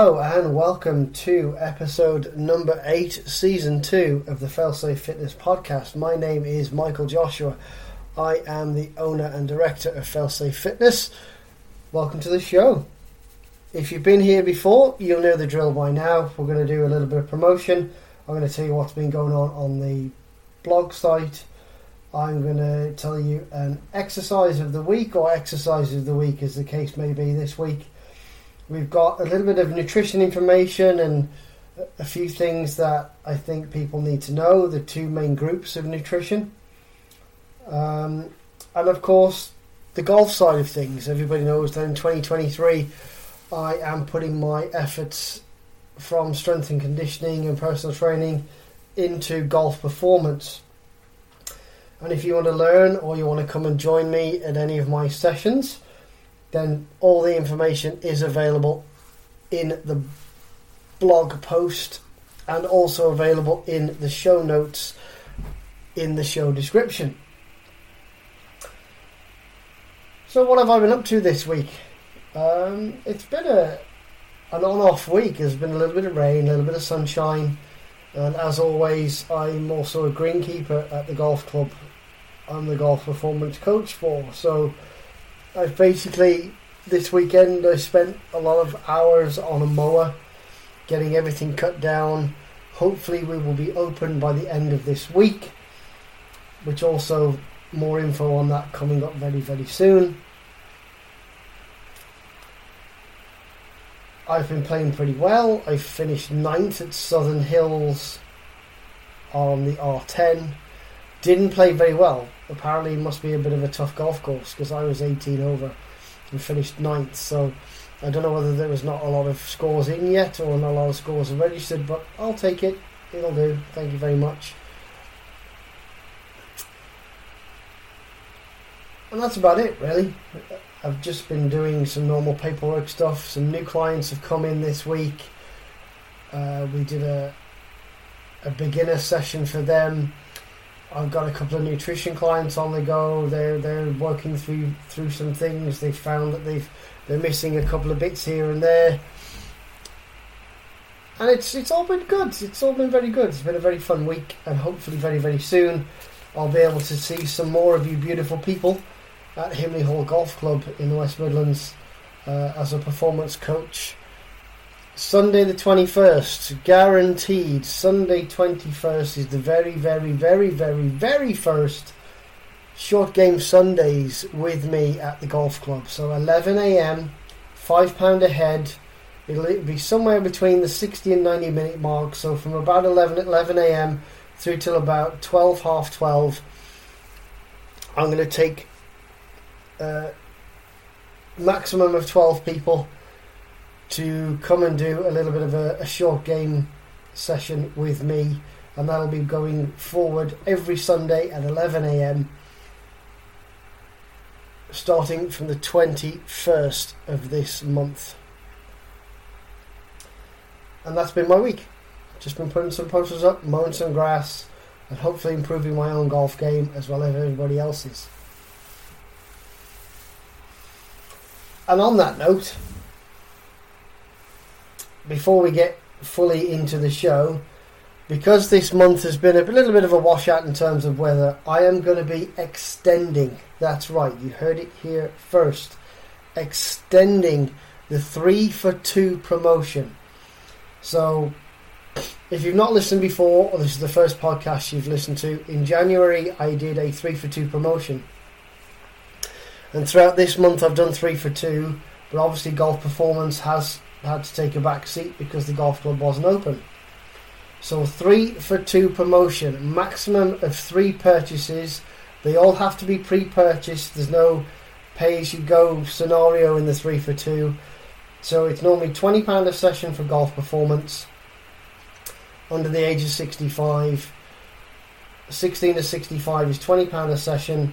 Hello and welcome to episode number eight, season two of the Failsafe Fitness podcast. My name is Michael Joshua. I am the owner and director of Failsafe Fitness. Welcome to the show. If you've been here before, you'll know the drill by now. We're going to do a little bit of promotion. I'm going to tell you what's been going on on the blog site. I'm going to tell you an exercise of the week or exercise of the week, as the case may be this week. We've got a little bit of nutrition information and a few things that I think people need to know the two main groups of nutrition. Um, and of course, the golf side of things. Everybody knows that in 2023, I am putting my efforts from strength and conditioning and personal training into golf performance. And if you want to learn or you want to come and join me at any of my sessions, then all the information is available in the blog post and also available in the show notes in the show description. So, what have I been up to this week? Um, it's been a an on-off week. There's been a little bit of rain, a little bit of sunshine, and as always, I'm also a greenkeeper at the golf club. I'm the golf performance coach for. So, I've basically this weekend I spent a lot of hours on a mower, getting everything cut down. Hopefully, we will be open by the end of this week, which also more info on that coming up very, very soon. I've been playing pretty well. I finished ninth at Southern Hills on the R10. Didn't play very well. Apparently, it must be a bit of a tough golf course because I was 18 over and finished ninth. So I don't know whether there was not a lot of scores in yet or not a lot of scores registered, but I'll take it. It'll do. Thank you very much. And that's about it, really. I've just been doing some normal paperwork stuff. Some new clients have come in this week. Uh, we did a a beginner session for them. I've got a couple of nutrition clients on the go. They're they're working through through some things. They've found that they've they're missing a couple of bits here and there. And it's it's all been good. It's all been very good. It's been a very fun week, and hopefully very very soon I'll be able to see some more of you beautiful people at Himley Hall Golf Club in the West Midlands uh, as a performance coach. Sunday the 21st, guaranteed. Sunday 21st is the very, very, very, very, very first short game Sundays with me at the golf club. So 11 a.m., £5 a head. It'll be somewhere between the 60 and 90 minute mark. So from about 11 11 a.m. through till about 12, half 12. I'm going to take uh, maximum of 12 people to come and do a little bit of a, a short game session with me, and that'll be going forward every Sunday at 11 a.m. starting from the 21st of this month. And that's been my week. Just been putting some posters up, mowing some grass, and hopefully improving my own golf game as well as everybody else's. And on that note, before we get fully into the show, because this month has been a little bit of a washout in terms of weather, I am going to be extending. That's right, you heard it here first. Extending the three for two promotion. So, if you've not listened before, or this is the first podcast you've listened to, in January I did a three for two promotion. And throughout this month I've done three for two, but obviously golf performance has had to take a back seat because the golf club wasn't open. So three for two promotion, maximum of three purchases. They all have to be pre-purchased. There's no pay-as-you-go scenario in the three for two. So it's normally twenty pound a session for golf performance. Under the age of sixty-five, 16 to sixty-five is twenty pound a session.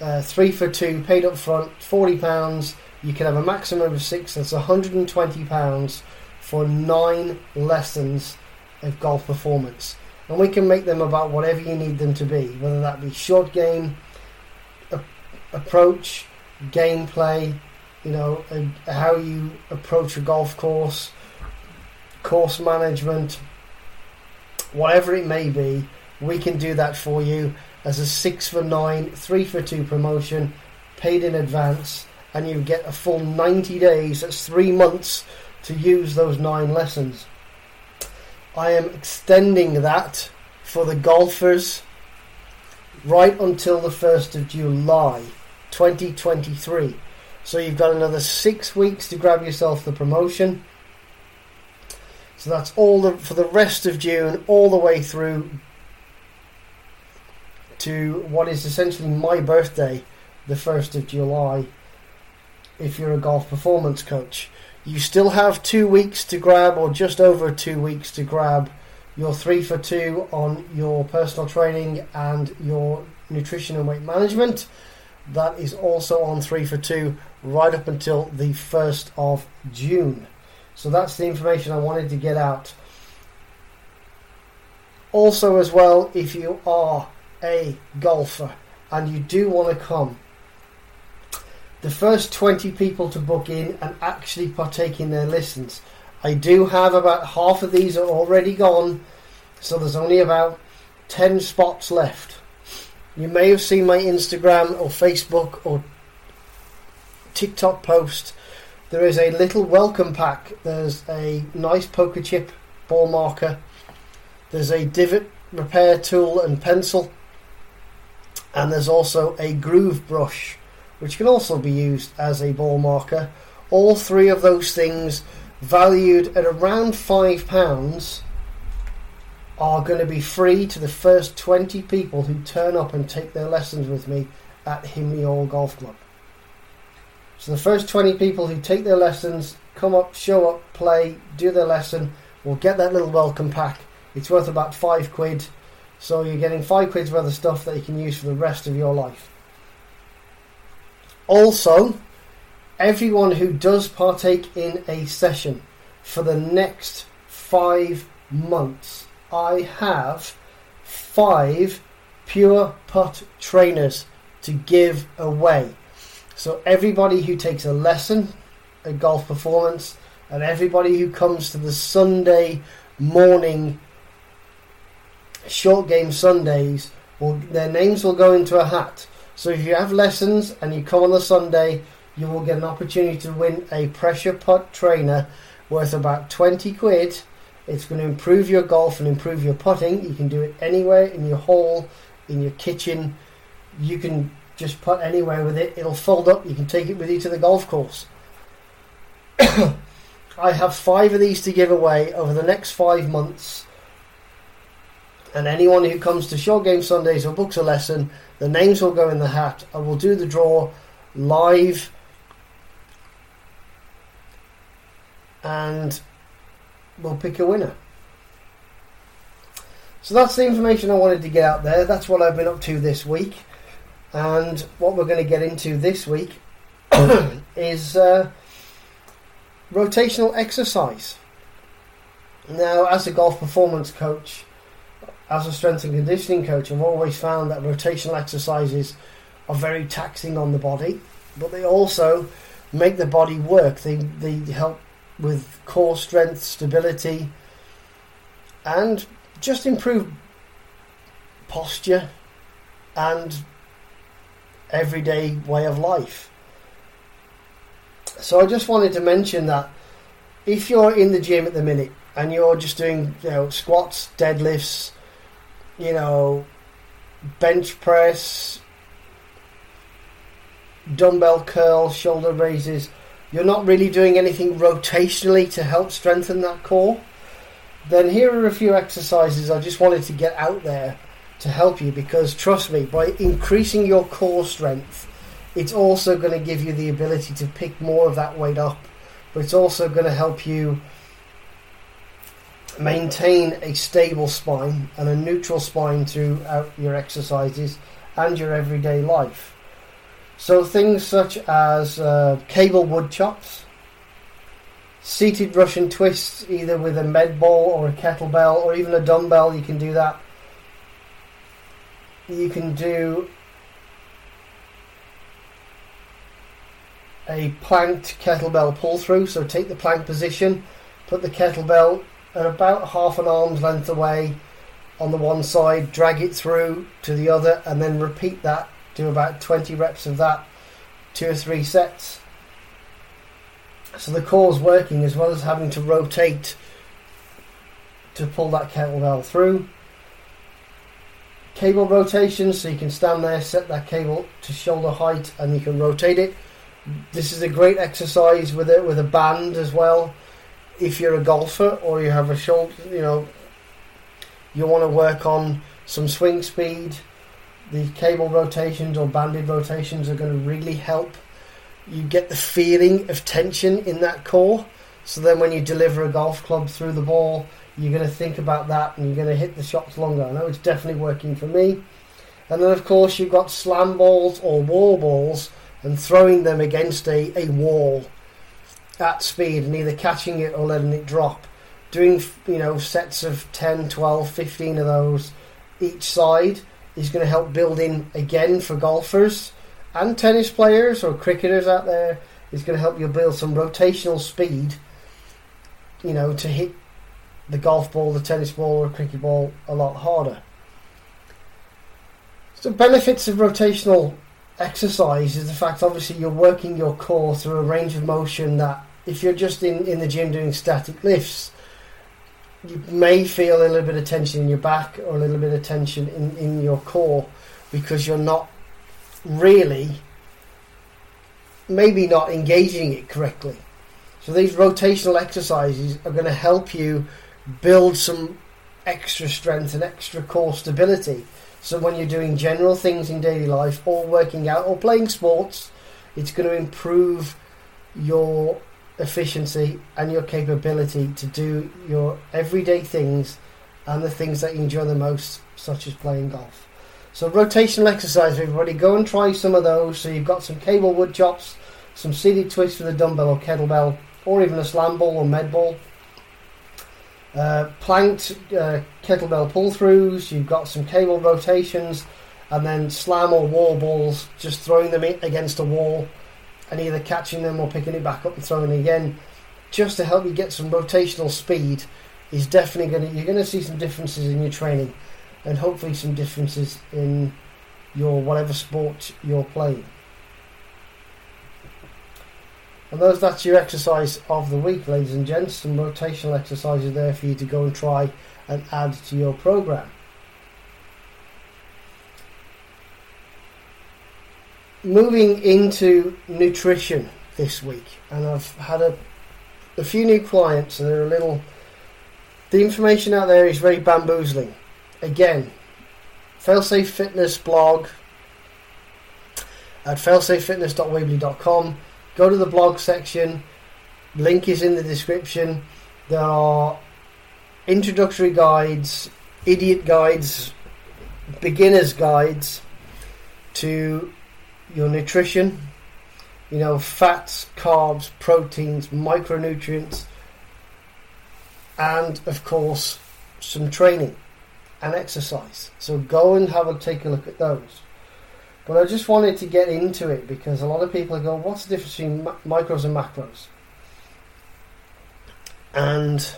Uh, three for two, paid up front, forty pounds you can have a maximum of six, that's £120 for nine lessons of golf performance. And we can make them about whatever you need them to be, whether that be short game, a- approach, gameplay, you know, a, how you approach a golf course, course management, whatever it may be, we can do that for you as a six for nine, three for two promotion, paid in advance, and you get a full 90 days, that's three months, to use those nine lessons. I am extending that for the golfers right until the 1st of July 2023. So you've got another six weeks to grab yourself the promotion. So that's all the, for the rest of June, all the way through to what is essentially my birthday, the 1st of July, if you're a golf performance coach. You still have two weeks to grab, or just over two weeks to grab, your three for two on your personal training and your nutrition and weight management. That is also on three for two right up until the 1st of June. So that's the information I wanted to get out. Also, as well, if you are a golfer and you do want to come, the first 20 people to book in and actually partake in their lessons. I do have about half of these are already gone, so there's only about 10 spots left. You may have seen my Instagram or Facebook or TikTok post. There is a little welcome pack. There's a nice poker chip ball marker. There's a divot repair tool and pencil. And there's also a groove brush, which can also be used as a ball marker. All three of those things, valued at around £5, are going to be free to the first 20 people who turn up and take their lessons with me at Himley Hall Golf Club. So the first 20 people who take their lessons, come up, show up, play, do their lesson, will get that little welcome pack. It's worth about five quid. So you're getting five quid's worth of stuff that you can use for the rest of your life. Also, everyone who does partake in a session for the next five months I have five pure putt trainers to give away. So everybody who takes a lesson, a golf performance, and everybody who comes to the Sunday morning short game Sundays, will, their names will go into a hat. So if you have lessons and you come on the Sunday, you will get an opportunity to win a pressure putt trainer worth about 20 quid it's going to improve your golf and improve your putting. You can do it anywhere in your hall, in your kitchen. You can just putt anywhere with it. It'll fold up. You can take it with you to the golf course. I have five of these to give away over the next five months. And anyone who comes to Short Game Sundays or books a lesson, the names will go in the hat. I will do the draw live. And we'll pick a winner. So that's the information I wanted to get out there. That's what I've been up to this week. And what we're going to get into this week is uh, rotational exercise. Now, as a golf performance coach, as a strength and conditioning coach, I've always found that rotational exercises are very taxing on the body, but they also make the body work. They, they help with core strength, stability, and just improve posture and everyday way of life. So I just wanted to mention that if you're in the gym at the minute and you're just doing you know squats, deadlifts, you know, bench press, dumbbell curl, shoulder raises, you're not really doing anything rotationally to help strengthen that core, then here are a few exercises I just wanted to get out there to help you because trust me, by increasing your core strength, it's also going to give you the ability to pick more of that weight up, but it's also going to help you maintain a stable spine and a neutral spine throughout your exercises and your everyday life. So things such as uh, cable wood chops, seated Russian twists, either with a med ball or a kettlebell or even a dumbbell, you can do that. You can do a planked kettlebell pull through, so take the plank position, put the kettlebell at about half an arm's length away on the one side, drag it through to the other, and then repeat that. Do about 20 reps of that, two or three sets. So the core's working as well as having to rotate to pull that kettlebell through. Cable rotation, so you can stand there, set that cable to shoulder height, and you can rotate it. This is a great exercise with it with a band as well. If you're a golfer or you have a shoulder, you know, you want to work on some swing speed. The cable rotations or banded rotations are going to really help you get the feeling of tension in that core. So then when you deliver a golf club through the ball, you're going to think about that and you're going to hit the shots longer. I know it's definitely working for me. And then, of course, you've got slam balls or wall balls and throwing them against a, a wall at speed and either catching it or letting it drop. Doing, you know, sets of 10, 12, 15 of those each side is going to help build in again for golfers and tennis players or cricketers out there. Is going to help you build some rotational speed, you know, to hit the golf ball, the tennis ball, or a cricket ball a lot harder. So, benefits of rotational exercise is the fact, obviously, you're working your core through a range of motion that, if you're just in, in the gym doing static lifts, you may feel a little bit of tension in your back or a little bit of tension in, in your core because you're not really, maybe not engaging it correctly. So, these rotational exercises are going to help you build some extra strength and extra core stability. So when you're doing general things in daily life, or working out, or playing sports, it's going to improve your efficiency and your capability to do your everyday things and the things that you enjoy the most, such as playing golf. So rotational exercise, everybody, go and try some of those. So you've got some cable wood chops, some seated twists with a dumbbell or kettlebell, or even a slam ball or med ball. Uh, planked uh, kettlebell pull throughs, you've got some cable rotations, and then slam or wall balls, just throwing them against a wall and either catching them or picking it back up and throwing it again, just to help you get some rotational speed, is definitely going to, you're going to see some differences in your training and hopefully some differences in your whatever sport you're playing. And those that's your exercise of the week, ladies and gents. Some rotational exercises there for you to go and try and add to your program. Moving into nutrition this week, and I've had a, a few new clients, and they're a little. The information out there is very bamboozling. Again, Failsafe Fitness blog at failsafefitness.weebly.com go to the blog section. Link is in the description. There are introductory guides, idiot guides, beginners guides to your nutrition. You know, fats, carbs, proteins, micronutrients, and of course, some training and exercise. So go and have a take a look at those. But I just wanted to get into it because a lot of people go, what's the difference between micros and macros? And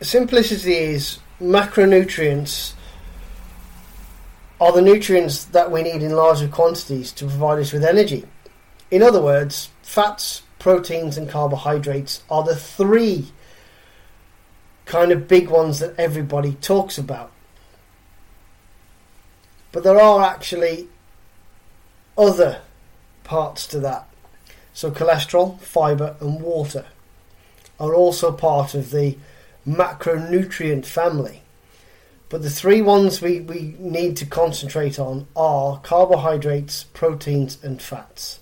simplicity is macronutrients are the nutrients that we need in larger quantities to provide us with energy. In other words, fats, proteins, and carbohydrates are the three kind of big ones that everybody talks about. But there are actually other parts to that. So, cholesterol, fibre, and water are also part of the macronutrient family. But the three ones we, we need to concentrate on are carbohydrates, proteins, and fats.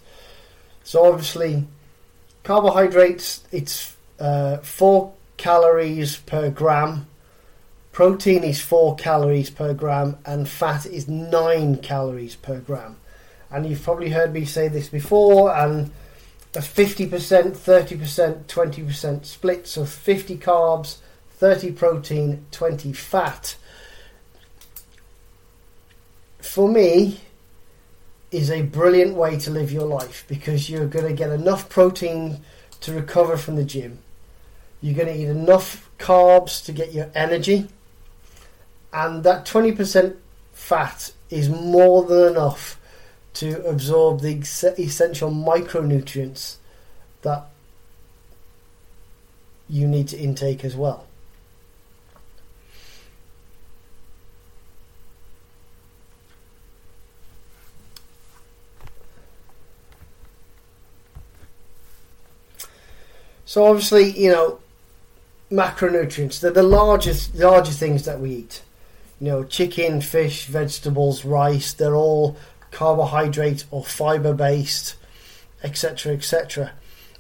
So, obviously, carbohydrates, it's uh, four calories per gram Protein is 4 calories per gram and fat is 9 calories per gram. And you've probably heard me say this before, and a 50%, 30%, 20% split. So 50 carbs, 30 protein, 20 fat. For me, is a brilliant way to live your life because you're going to get enough protein to recover from the gym You're going to eat enough carbs to get your energy, and that 20% fat is more than enough to absorb the essential micronutrients that you need to intake as well. So obviously, you know, macronutrients, they're the largest larger things that we eat. You know, chicken, fish, vegetables, rice, they're all carbohydrate or fiber based, etc., etc.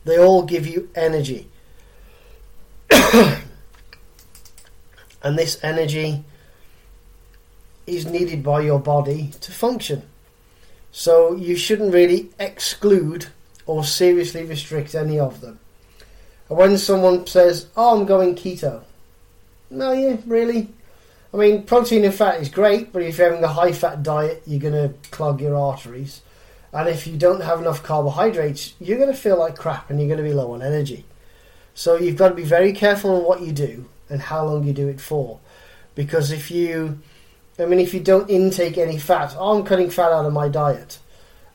They all give you energy. and this energy is needed by your body to function. So you shouldn't really exclude or seriously restrict any of them. And when someone says, "Oh, I'm going keto," no, yeah, really. I mean, protein and fat is great, but if you're having a high fat diet, you're going to clog your arteries. And if you don't have enough carbohydrates, you're going to feel like crap and you're going to be low on energy. So you've got to be very careful on what you do and how long you do it for. Because if you, I mean, if you don't intake any fat, oh, I'm cutting fat out of my diet,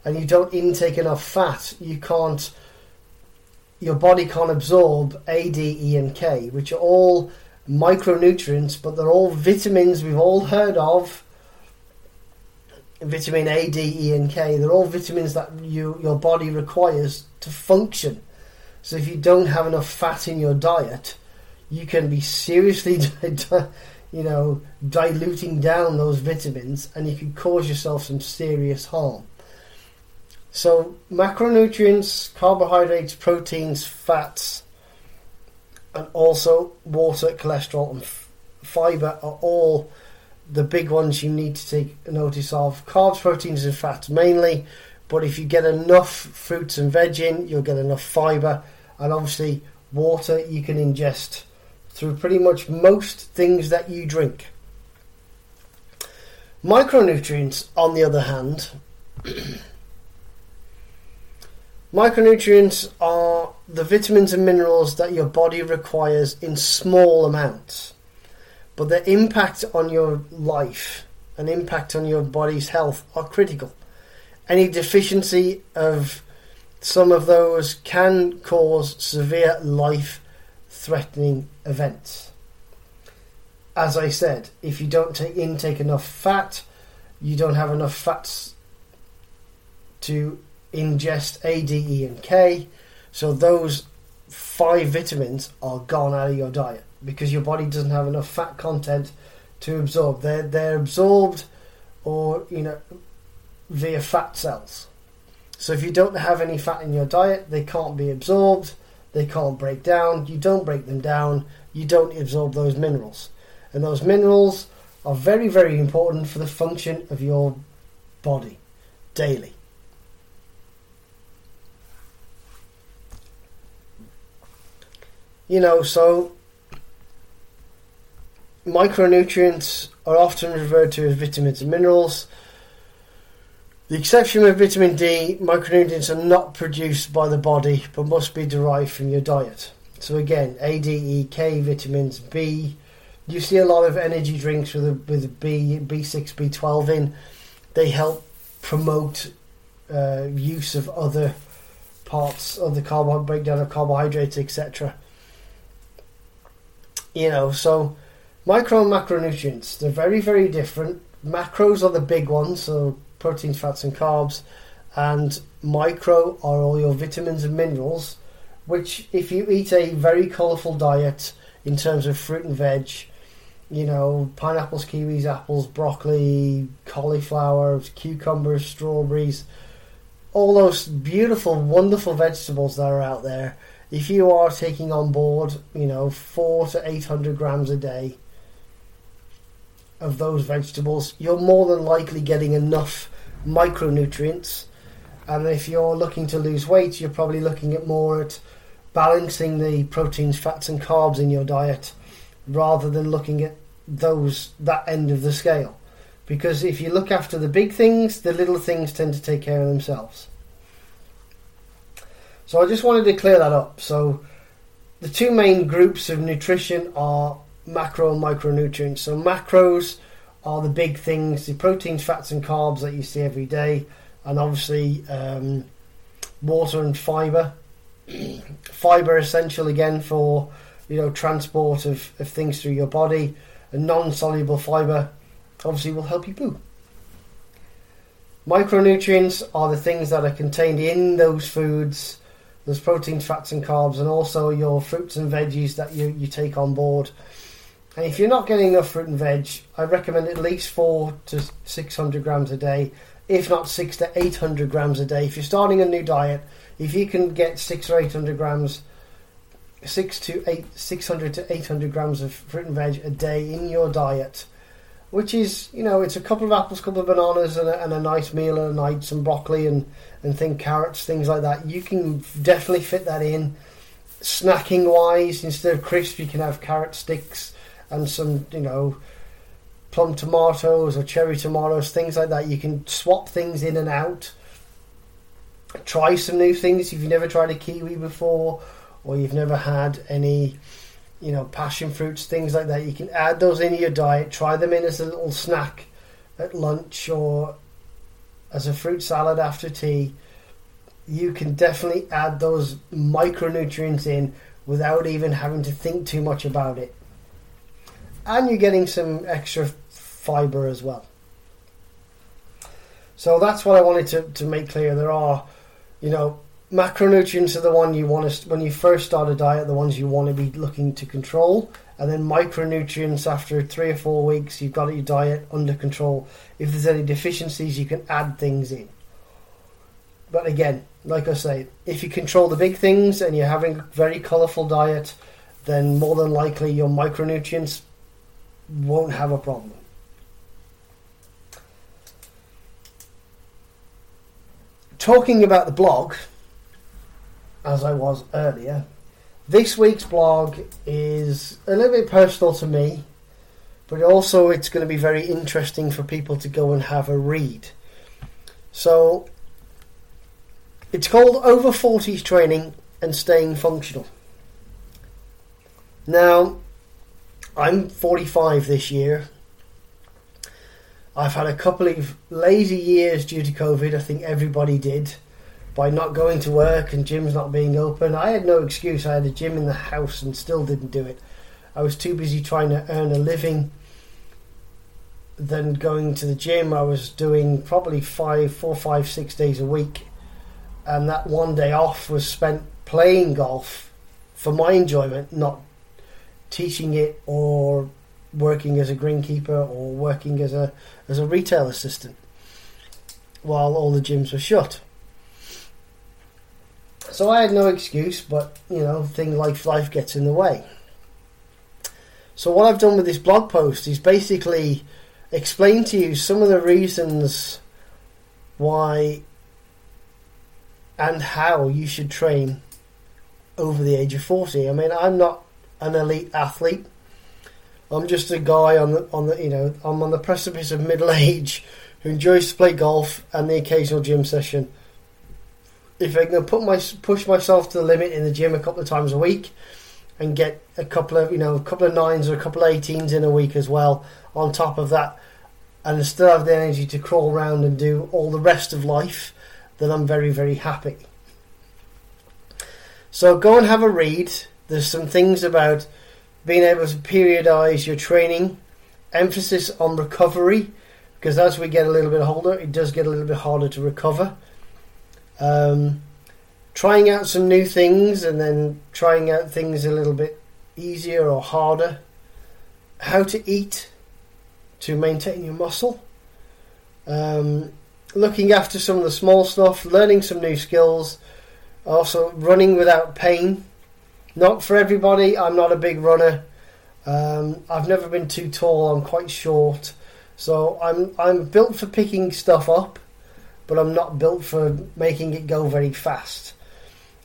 and you don't intake enough fat, you can't your body can't absorb A, D, E, and K, which are all micronutrients, but they're all vitamins we've all heard of. Vitamin A, D, E, and K. They're all vitamins that you your body requires to function. So if you don't have enough fat in your diet, you can be seriously, you know, diluting down those vitamins, and you can cause yourself some serious harm. So macronutrients, carbohydrates, proteins, fats, and also water, cholesterol, and f- fiber are all the big ones you need to take notice of. Carbs, proteins, and fats mainly, but if you get enough fruits and veg in, you'll get enough fiber, and obviously water you can ingest through pretty much most things that you drink. Micronutrients, on the other hand, Micronutrients are the vitamins and minerals that your body requires in small amounts, but their impact on your life and impact on your body's health are critical. Any deficiency of some of those can cause severe life threatening events. As I said, if you don't take, intake enough fat, you don't have enough fats to ingest A, D, E, and K. So those five vitamins are gone out of your diet because your body doesn't have enough fat content to absorb. They're they're absorbed or you know via fat cells. So if you don't have any fat in your diet, they can't be absorbed. They can't break down. You don't break them down. You don't absorb those minerals, and those minerals are very very important for the function of your body daily. You know, so micronutrients are often referred to as vitamins and minerals. The exception with vitamin D, micronutrients are not produced by the body but must be derived from your diet. So again, A, D, E, K vitamins, B. You see a lot of energy drinks with a, with B, B6, B12 in. They help promote uh, use of other parts of the carbohydrate breakdown of carbohydrates, etc. You know, so micro and macronutrients, they're very, very different. Macros are the big ones, so proteins, fats, and carbs, and micro are all your vitamins and minerals, which, if you eat a very colourful diet in terms of fruit and veg, you know, pineapples, kiwis, apples, broccoli, cauliflower, cucumbers, strawberries, all those beautiful, wonderful vegetables that are out there if you are taking on board, you know, four to eight hundred grams a day of those vegetables, you're more than likely getting enough micronutrients. And if you're looking to lose weight, you're probably looking at more at balancing the proteins, fats, and carbs in your diet rather than looking at those that end of the scale. Because if you look after the big things, the little things tend to take care of themselves. So I just wanted to clear that up. So the two main groups of nutrition are macro and micronutrients. So macros are the big things, the proteins, fats, and carbs that you see every day, and obviously um, water and fiber. fiber essential again for you know transport of, of things through your body. And non-soluble fiber obviously will help you poo. Micronutrients are the things that are contained in those foods, those proteins, fats, and carbs, and also your fruits and veggies that you, you take on board. And if you're not getting enough fruit and veg, I recommend at least four to 600 grams a day, if not six to 800 grams a day. If you're starting a new diet, if you can get six or 800 grams, six to eight, 600 to 800 grams of fruit and veg a day in your diet, which is, you know, it's a couple of apples, couple of bananas, and a, and a nice meal at night, some broccoli and, and think carrots, things like that. You can definitely fit that in. Snacking wise, instead of crisps, you can have carrot sticks and some, you know, plum tomatoes or cherry tomatoes, things like that. You can swap things in and out. Try some new things if you've never tried a kiwi before or you've never had any, you know, passion fruits, things like that. You can add those into your diet. Try them in as a little snack at lunch or as a fruit salad after tea. You can definitely add those micronutrients in without even having to think too much about it and you're getting some extra fiber as well. So that's what I wanted to, to make clear. There are, you know, macronutrients are the one you want to when you first start a diet, the ones you want to be looking to control, and then micronutrients after three or four weeks, you've got your diet under control. If there's any deficiencies, you can add things in. But again, like I say, if you control the big things and you're having a very colourful diet, then more than likely your micronutrients won't have a problem. Talking about the blog, as I was earlier, this week's blog is a little bit personal to me, but also it's going to be very interesting for people to go and have a read. So, it's called Over 40s Training and Staying Functional. Now, I'm 45 this year. I've had a couple of lazy years due to COVID. I think everybody did by not going to work and gyms not being open. I had no excuse. I had a gym in the house and still didn't do it. I was too busy trying to earn a living than going to the gym. I was doing probably five, four, five, six days a week, and that one day off was spent playing golf for my enjoyment, not teaching it or working as a greenkeeper or working as a as a retail assistant while all the gyms were shut. So I had no excuse, but you know, things like life gets in the way. So what I've done with this blog post is basically explain to you some of the reasons why and how you should train over the age of 40. I mean, I'm not an elite athlete. I'm just a guy on the on the you know I'm on the precipice of middle age who enjoys to play golf and the occasional gym session. If I can put my push myself to the limit in the gym a couple of times a week and get a couple of you know a couple of nines or a couple of 18s in a week as well on top of that, and still have the energy to crawl around and do all the rest of life, then I'm very very happy. So go and have a read there's some things about being able to periodize your training, emphasis on recovery, because as we get a little bit older, it does get a little bit harder to recover. Um, trying out some new things and then trying out things a little bit easier or harder. How to eat to maintain your muscle. Um, looking after some of the small stuff, learning some new skills, also running without pain not for everybody. I'm not a big runner. Um, I've never been too tall. I'm quite short, so I'm I'm built for picking stuff up, but I'm not built for making it go very fast.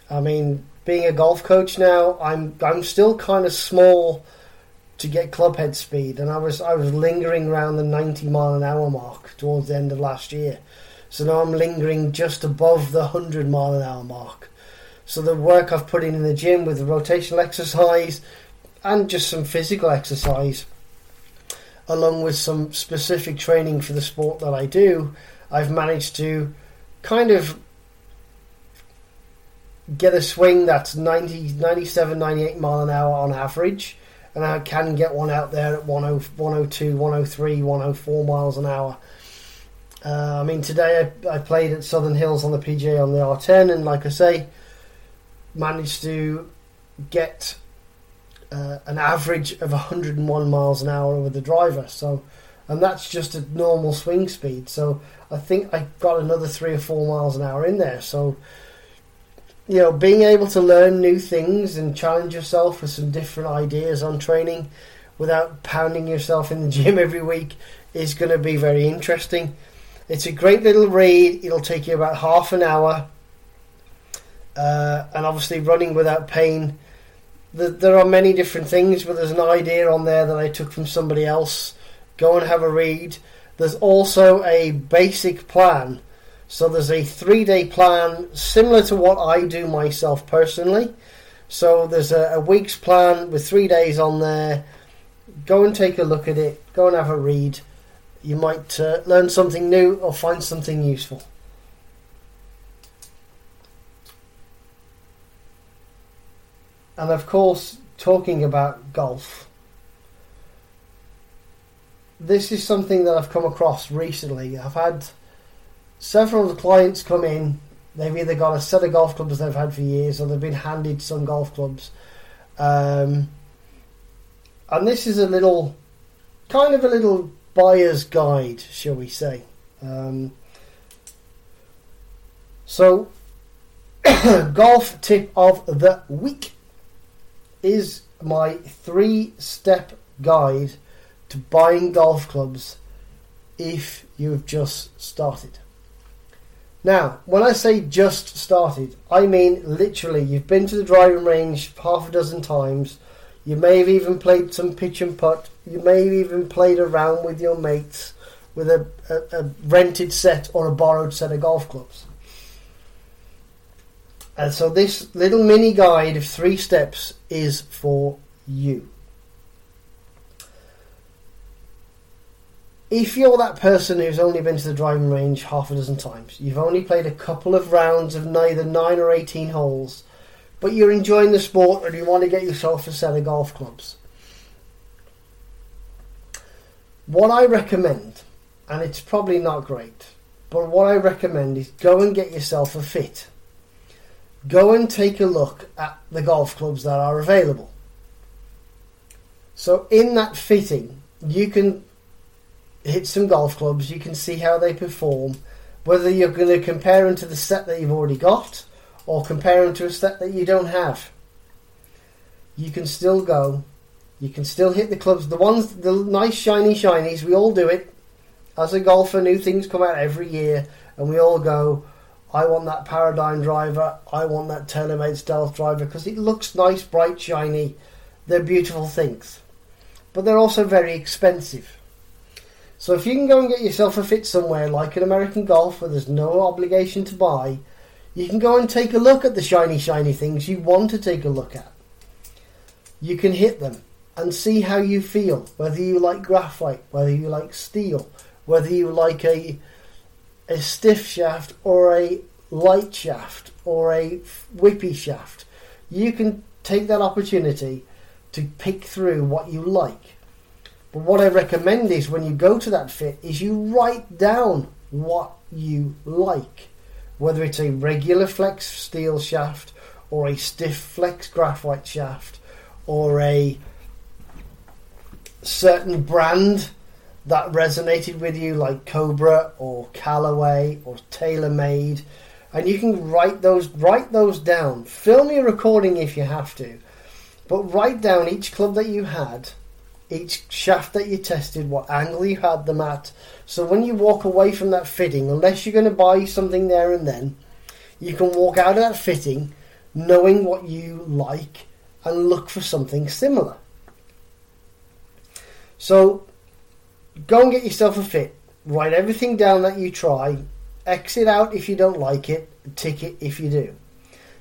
I mean, being a golf coach now, I'm I'm still kind of small to get club head speed, and I was I was lingering around the 90 mile an hour mark towards the end of last year. So now I'm lingering just above the 100 mile an hour mark. So the work I've put in in the gym with the rotational exercise and just some physical exercise, along with some specific training for the sport that I do, I've managed to kind of get a swing that's 90, 97, 98 mile an hour on average. And I can get one out there at 102, 103, 104 miles an hour. Uh, I mean, today I, I, played at Southern Hills on the PGA on the R10, and like I say, managed to get uh, an average of 101 miles an hour with the driver. So, and that's just a normal swing speed. So, I think I got another three or four miles an hour in there. So, you know, being able to learn new things and challenge yourself with some different ideas on training without pounding yourself in the gym every week is going to be very interesting. It's a great little read. It'll take you about half an hour. Uh, and obviously, running without pain. The, there are many different things, but there's an idea on there that I took from somebody else. Go and have a read. There's also a basic plan. So there's a three day plan similar to what I do myself personally. So there's a, a week's plan with three days on there. Go and take a look at it. Go and have a read you might uh, learn something new or find something useful. And of course, talking about golf, this is something that I've come across recently. I've had several clients come in. They've either got a set of golf clubs they've had for years, or they've been handed some golf clubs. Um, and this is a little, kind of a little buyer's guide, shall we say. Um, so, golf tip of the week is my three step guide to buying golf clubs if you've just started. Now, when I say just started, I mean literally you've been to the driving range half a dozen times, you may have even played some pitch and putt. You may have even played around with your mates with a, a, a rented set or a borrowed set of golf clubs. And so this little mini guide of three steps is for you. If you're that person who's only been to the driving range half a dozen times, you've only played a couple of rounds of neither 9 or 18 holes, but you're enjoying the sport and you want to get yourself a set of golf clubs. What I recommend, and it's probably not great, but what I recommend is go and get yourself a fit. Go and take a look at the golf clubs that are available. So, in that fitting, you can hit some golf clubs, you can see how they perform, whether you're going to compare them to the set that you've already got or compare them to a set that you don't have. You can still go. You can still hit the clubs. The ones, the nice shiny shinies, we all do it. As a golfer, new things come out every year, and we all go, I want that paradigm driver, I want that TaylorMade stealth driver, because it looks nice, bright, shiny. They're beautiful things. But they're also very expensive. So if you can go and get yourself a fit somewhere, like an American Golf, where there's no obligation to buy, you can go and take a look at the shiny, shiny things you want to take a look at. You can hit them and see how you feel, whether you like graphite, whether you like steel, whether you like a a stiff shaft or a light shaft or a whippy shaft. You can take that opportunity to pick through what you like. But what I recommend is when you go to that fit is you write down what you like whether it's a regular flex steel shaft or a stiff flex graphite shaft or a certain brand that resonated with you like Cobra or Callaway or TaylorMade and you can write those write those down. Film your recording if you have to but write down each club that you had each shaft that you tested, what angle you had them at. So when you walk away from that fitting, unless you're going to buy something there and then, you can walk out of that fitting knowing what you like and look for something similar. So go and get yourself a fit. Write everything down that you try. Exit out if you don't like it. Tick it if you do.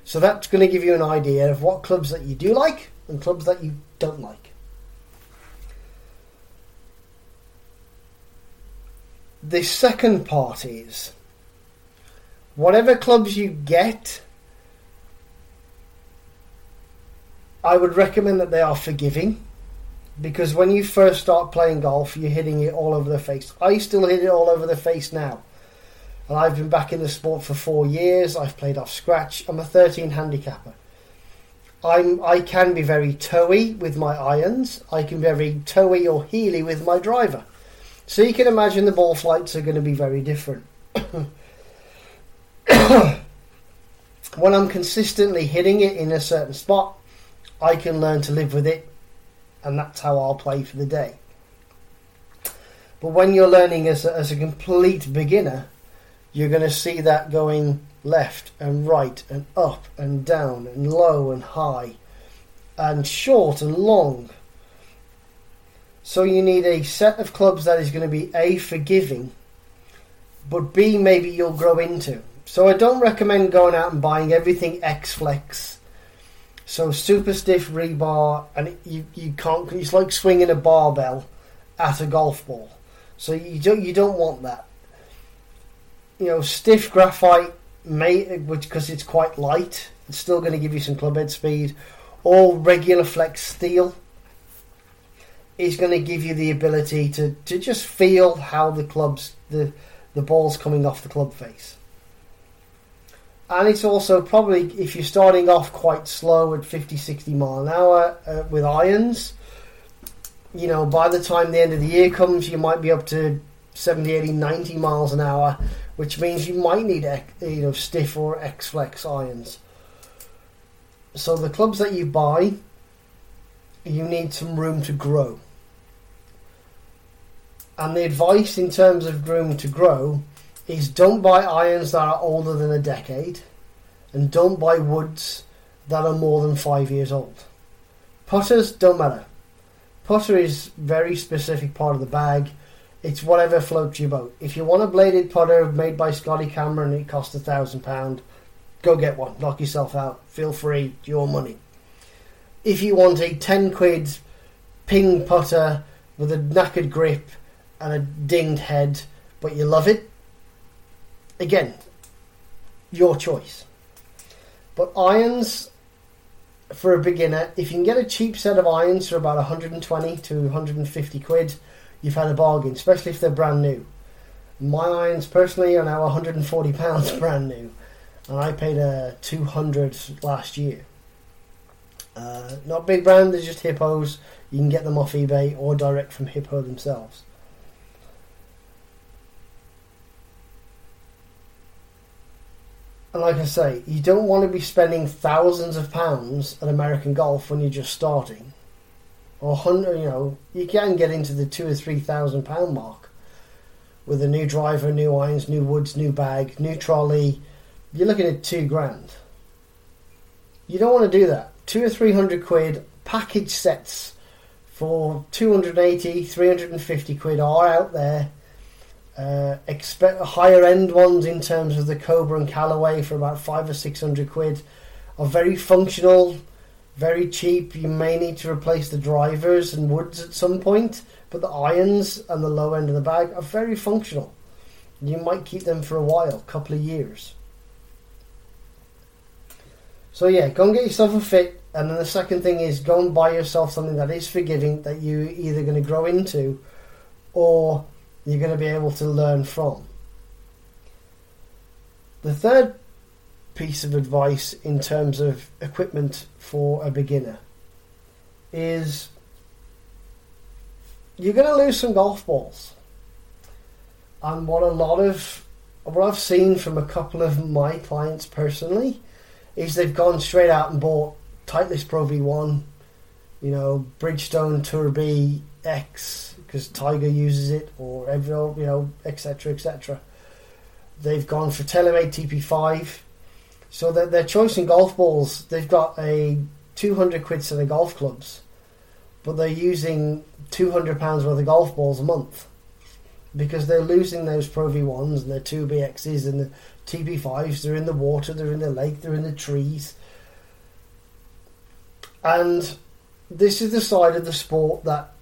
So that's going to give you an idea of what clubs that you do like and clubs that you don't like. The second part is whatever clubs you get, I would recommend that they are forgiving because when you first start playing golf, you're hitting it all over the face. I still hit it all over the face now. And I've been back in the sport for four years. I've played off scratch. I'm a 13 handicapper. I'm I can be very toey with my irons. I can be very toey or heely with my driver. So you can imagine the ball flights are going to be very different. when I'm consistently hitting it in a certain spot, I can learn to live with it, and that's how I'll play for the day. But when you're learning as a, as a complete beginner, you're going to see that going left and right and up and down and low and high and short and long. So you need a set of clubs that is going to be A, forgiving, but B, maybe you'll grow into. So I don't recommend going out and buying everything X Flex. So super stiff rebar, and you you can't. It's like swinging a barbell at a golf ball. So you don't you don't want that. You know, stiff graphite, because it's quite light, it's still going to give you some clubhead speed. All regular flex steel is going to give you the ability to, to just feel how the clubs the the ball's coming off the club face. And it's also probably if you're starting off quite slow at 50 60 mile an hour uh, with irons you know by the time the end of the year comes you might be up to 70 80 90 miles an hour which means you might need you know stiff or x flex irons. So the clubs that you buy you need some room to grow and the advice in terms of room to grow is don't buy irons that are older than a decade and don't buy woods that are more than five years old. Putters don't matter. Putter is very specific part of the bag. It's whatever floats your boat. If you want a bladed putter made by Scotty Cameron, and it costs a thousand pound. Go get one. Knock yourself out. Feel free. Your money. If you want a ten quid ping putter with a knackered grip and a dinged head, but you love it, again, your choice. But irons for a beginner, if you can get a cheap set of irons for about 120 to 150 quid, you've had a bargain, especially if they're brand new. My irons personally are now 140 pounds brand new, and I paid a 200 last year. Uh, not big brand, they're just hippos. You can get them off eBay or direct from Hippo themselves. And like I say, you don't want to be spending thousands of pounds at American Golf when you're just starting. Or hundred, you know, you can get into the two or three thousand pound mark with a new driver, new irons, new woods, new bag, new trolley. You're looking at two grand. You don't want to do that. Two or three hundred quid package sets for 280, 350 quid are out there uh, expect higher end ones in terms of the Cobra and Callaway for about five or six hundred quid are very functional, very cheap. You may need to replace the drivers and woods at some point, but the irons and the low end of the bag are very functional. You might keep them for a while, a couple of years. So yeah, go and get yourself a fit, and then the second thing is go and buy yourself something that is forgiving that you're either going to grow into, or you're going to be able to learn from. The third piece of advice in terms of equipment for a beginner is you're going to lose some golf balls. And what a lot of what I've seen from a couple of my clients personally is they've gone straight out and bought Titleist Pro V1, you know, Bridgestone Tour B X, because Tiger uses it, or every you know, etc. etc. They've gone for TaylorMade TP5, so that their choice in golf balls, they've got a 200 quid set of golf clubs, but they're using 200 pounds worth of golf balls a month because they're losing those Pro V1s and their 2BXs and the TP5s. They're in the water, they're in the lake, they're in the trees. And this is the side of the sport that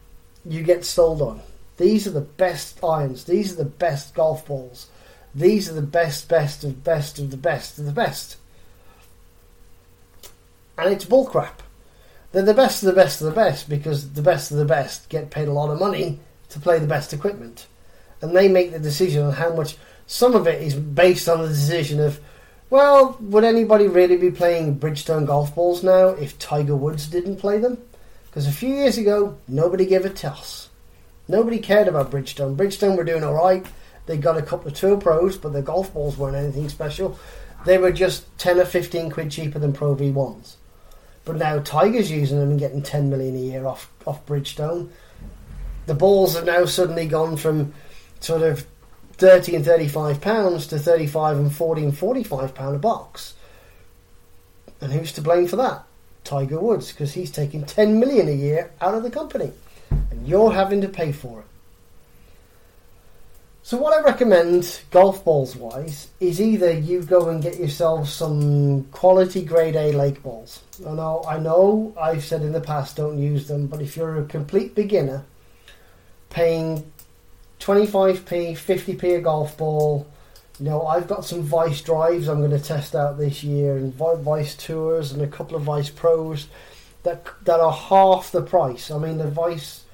you get sold on. These are the best irons. These are the best golf balls. These are the best, best of best of the best of the best. And it's bullcrap. They're the best of the best of the best because the best of the best get paid a lot of money to play the best equipment. And they make the decision on how much. Some of it is based on the decision of, well, would anybody really be playing Bridgestone golf balls now if Tiger Woods didn't play them? Because a few years ago, nobody gave a toss. Nobody cared about Bridgestone. Bridgestone were doing all right. They got a couple of tour pros, but their golf balls weren't anything special. They were just 10 or 15 quid cheaper than Pro V1s. But now Tiger's using them and getting 10 million a year off, off Bridgestone. The balls have now suddenly gone from sort of 30 and 35 pounds to 35 and 40 and 45 pound a box. And who's to blame for that? Tiger Woods, because he's taking 10 million a year out of the company. And you're having to pay for it. So what I recommend, golf balls wise, is either you go and get yourself some quality grade A lake balls. I know, I know, I've said in the past don't use them, but if you're a complete beginner, paying 25p, 50p a golf ball, you know, I've got some Vice drives I'm going to test out this year, and Vice tours, and a couple of Vice pros that that are half the price. I mean, the Vice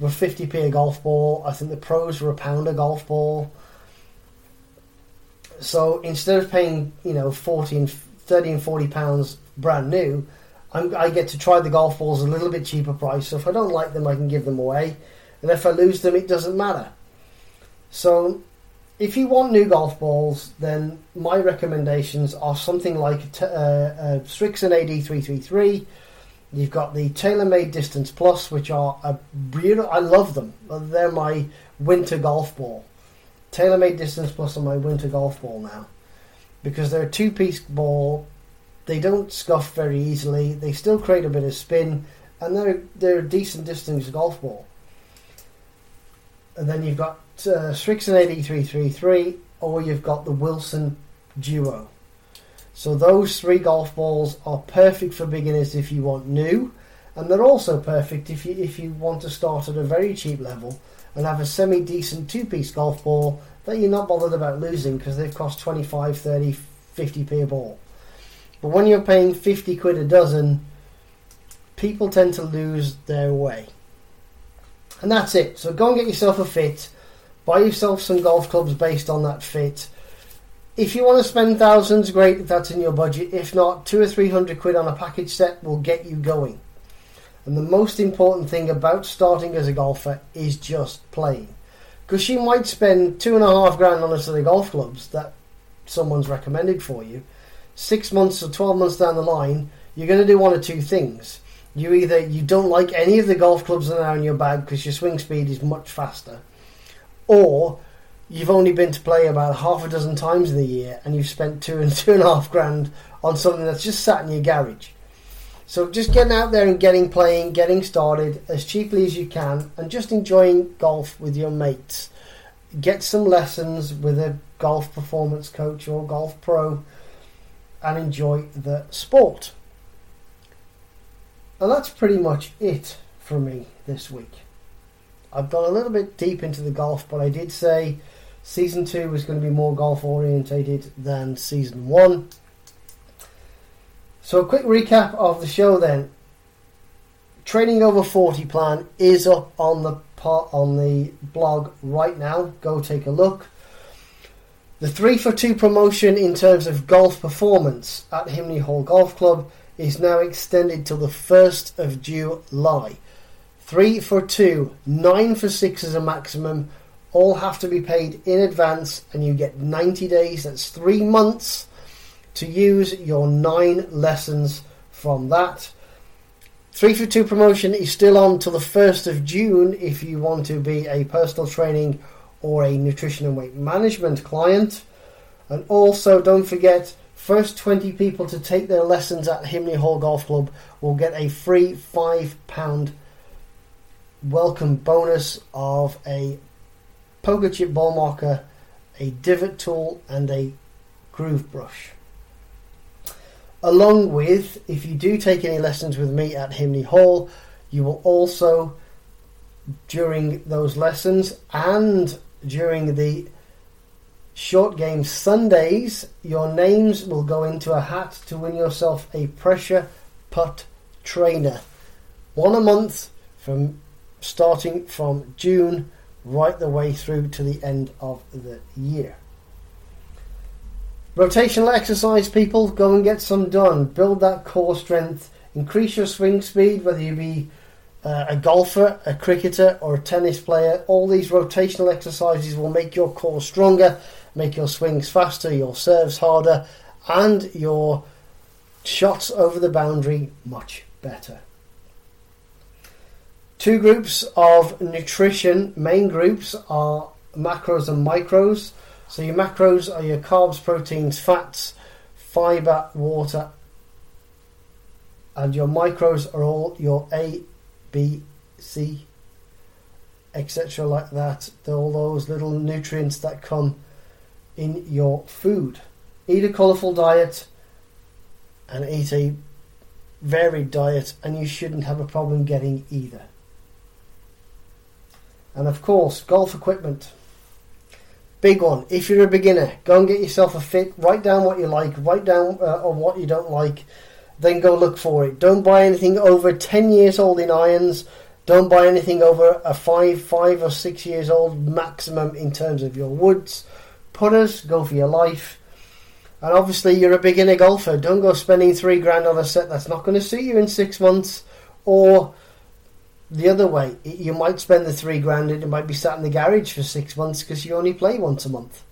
were 50p a golf ball. I think the pros were a pound a golf ball. So instead of paying, you know, 40 and 30 and 40 pounds brand new, I'm, i get to try the golf balls a little bit cheaper price. So if I don't like them, I can give them away. And if I lose them, it doesn't matter. So if you want new golf balls, then my recommendations are something like a, uh, a Srixon AD333 You've got the TaylorMade Distance Plus, which are a beautiful. I love them. They're my winter golf ball. TaylorMade Distance Plus are my winter golf ball now because they're a two-piece ball. They don't scuff very easily. They still create a bit of spin, and they're they're a decent distance golf ball. And then you've got uh, Srixon AD333, or you've got the Wilson Duo. So those three golf balls are perfect for beginners if you want new, and they're also perfect if you if you want to start at a very cheap level and have a semi decent two piece golf ball that you're not bothered about losing because they've cost 25, 30, 50p a ball. But when you're paying 50 quid a dozen, people tend to lose their way. And that's it. So go and get yourself a fit, buy yourself some golf clubs based on that fit if you want to spend thousands, great if that's in your budget. If not, two or three hundred quid on a package set will get you going. And the most important thing about starting as a golfer is just playing. Because you might spend two and a half grand on a set of golf clubs that someone's recommended for you. Six months or 12 months down the line, you're going to do one or two things. You either you don't like any of the golf clubs that are in your bag because your swing speed is much faster, or you've only been to play about half a dozen times in the year and you've spent two and two and a half grand on something that's just sat in your garage. So just getting out there and getting playing, getting started as cheaply as you can, and just enjoying golf with your mates. Get some lessons with a golf performance coach or golf pro, and enjoy the sport. And that's pretty much it for me this week. I've gone a little bit deep into the golf, but I did say Season 2 was going to be more golf orientated than Season 1. So, a quick recap of the show then. Training over 40 plan is up on the on the blog right now. Go take a look. The 3 for 2 promotion in terms of golf performance at Himley Hall Golf Club is now extended till the 1st of July. 3 for 2, 9 for 6 is a maximum, all have to be paid in advance, and you get 90 days, that's three months, to use your nine lessons from that. 3 for 2 promotion is still on till the 1st of June if you want to be a personal training or a nutrition and weight management client. And also, don't forget, first 20 people to take their lessons at Himley Hall Golf Club will get a free £5 welcome bonus of a poker chip ball marker, a divot tool, and a groove brush. Along with, if you do take any lessons with me at Himley Hall, you will also, during those lessons and during the short game Sundays, your names will go into a hat to win yourself a pressure putt trainer. One a month from starting from June right the way through to the end of the year. Rotational exercise, people, go and get some done. Build that core strength, increase your swing speed, whether you be uh, a golfer, a cricketer, or a tennis player. All these rotational exercises will make your core stronger, make your swings faster, your serves harder, and your shots over the boundary much better. Two groups of nutrition, main groups are macros and micros. So your macros are your carbs, proteins, fats, fiber, water, and your micros are all your A, B, C, etc. like that. They're all those little nutrients that come in your food. Eat a colourful diet and eat a varied diet, and you shouldn't have a problem getting either. And of course, golf equipment. Big one. If you're a beginner, go and get yourself a fit. Write down what you like. Write down uh, on what you don't like. Then go look for it. Don't buy anything over ten years old in irons. Don't buy anything over a five, five or six years old maximum in terms of your woods. Putters, go for your life. And obviously, you're a beginner golfer. Don't go spending three grand on a set that's not going to suit you in six months. Or the other way, you might spend the three grand and it might be sat in the garage for six months because you only play once a month.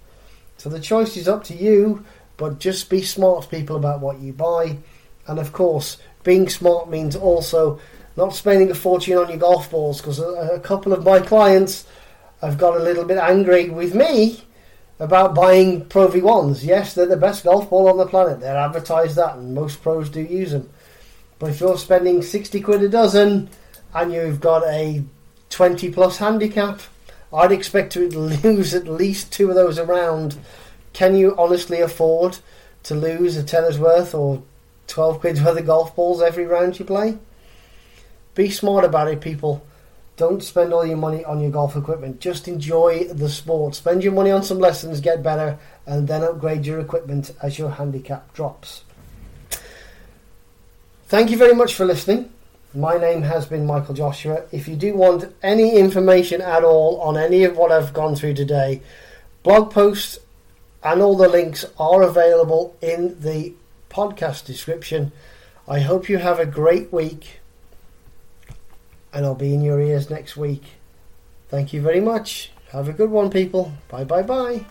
So the choice is up to you, but just be smart, people, about what you buy. And of course, being smart means also not spending a fortune on your golf balls because a, a couple of my clients have got a little bit angry with me about buying Pro V1s. Yes, they're the best golf ball on the planet. They're advertised that, and most pros do use them. But if you're spending 60 quid a dozen, and you've got a 20 plus handicap, I'd expect to lose at least two of those around. Can you honestly afford to lose a tenner's worth or 12 quid's worth of golf balls every round you play? Be smart about it, people. Don't spend all your money on your golf equipment. Just enjoy the sport. Spend your money on some lessons, get better, and then upgrade your equipment as your handicap drops. Thank you very much for listening. My name has been Michael Joshua. If you do want any information at all on any of what I've gone through today, blog posts and all the links are available in the podcast description. I hope you have a great week and I'll be in your ears next week. Thank you very much. Have a good one, people. Bye bye bye.